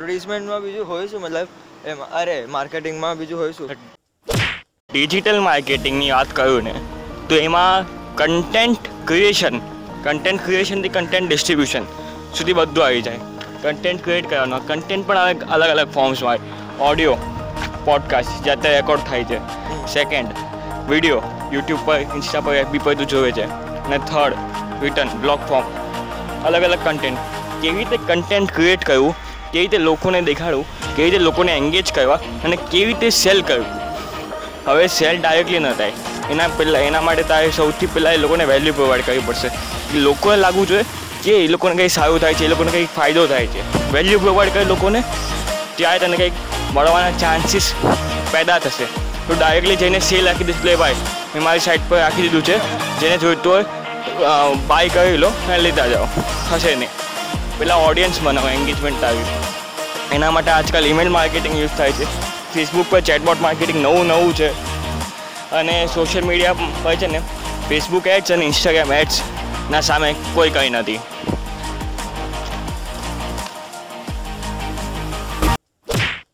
એડવર્ટિઝમેન્ટમાં બીજું હોય શું? મતલબ એમાં, અરે માર્કેટિંગમાં બીજું હોય શું? ડિજિટલ માર્કેટિંગની વાત કરું ને, તો એમાં કન્ટેન્ટ ક્રિએશન કન્ટેન્ટ ક્રિએશનથી કન્ટેન્ટ ડિસ્ટ્રીબ્યુશન સુધી બધું આવી જાય. કન્ટેન્ટ ક્રિએટ કરવાનો કન્ટેન્ટ પણ અલગ અલગ ફોર્મ્સમાં હોય. ઓડિયો પોડકાસ્ટ જે અત્યારે રેકોર્ડ થાય છે. સેકન્ડ વીડિયો યુટ્યુબ પર ઇન્સ્ટા પર એફબી પર તું જોવે છે. અને થર્ડ રિટર્ન બ્લોગ ફોર્મ અલગ અલગ કન્ટેન્ટ કેવી રીતે કન્ટેન્ટ ક્રિએટ કરવું? કેવી રીતે લોકોને દેખાડવું, કેવી રીતે લોકોને એન્ગેજ કરવા અને કેવી રીતે સેલ કરવું. હવે સેલ ડાયરેક્ટલી ન થાય. એના પહેલાં, એના માટે તારે સૌથી પહેલાં એ લોકોને વેલ્યુ પ્રોવાઈડ કરવી પડશે. લોકોને લાગવું જોઈએ કે એ લોકોને કંઈ સારું થાય છે, એ લોકોને કંઈક ફાયદો થાય છે. વેલ્યુ પ્રોવાઈડ કરે લોકોને, ત્યારે તને કંઈક મળવાના ચાન્સીસ પેદા થશે. તો ડાયરેક્ટલી જઈને સેલ રાખી ડિસ્પ્લે ભાઈ મેં મારી સાઇટ પર રાખી દીધું છે. જેને જોઈતું હોય બાય કરી લો અને લેતા જાઓ. થશે નહીં. પહેલાં ઓડિયન્સ બનાવો એન્ગેજમેન્ટ આવ્યું એના માટે આજકાલ ઈમેલ માર્કેટિંગ યુઝ થાય છે. ફેસબુક પર ચેટબોટ માર્કેટિંગ નવું નવું છે. અને સોશિયલ મીડિયા પર છે ને ફેસબુક એડ્સ અને ઇન્સ્ટાગ્રામ એડ્સના સામે કોઈ કંઈ નથી.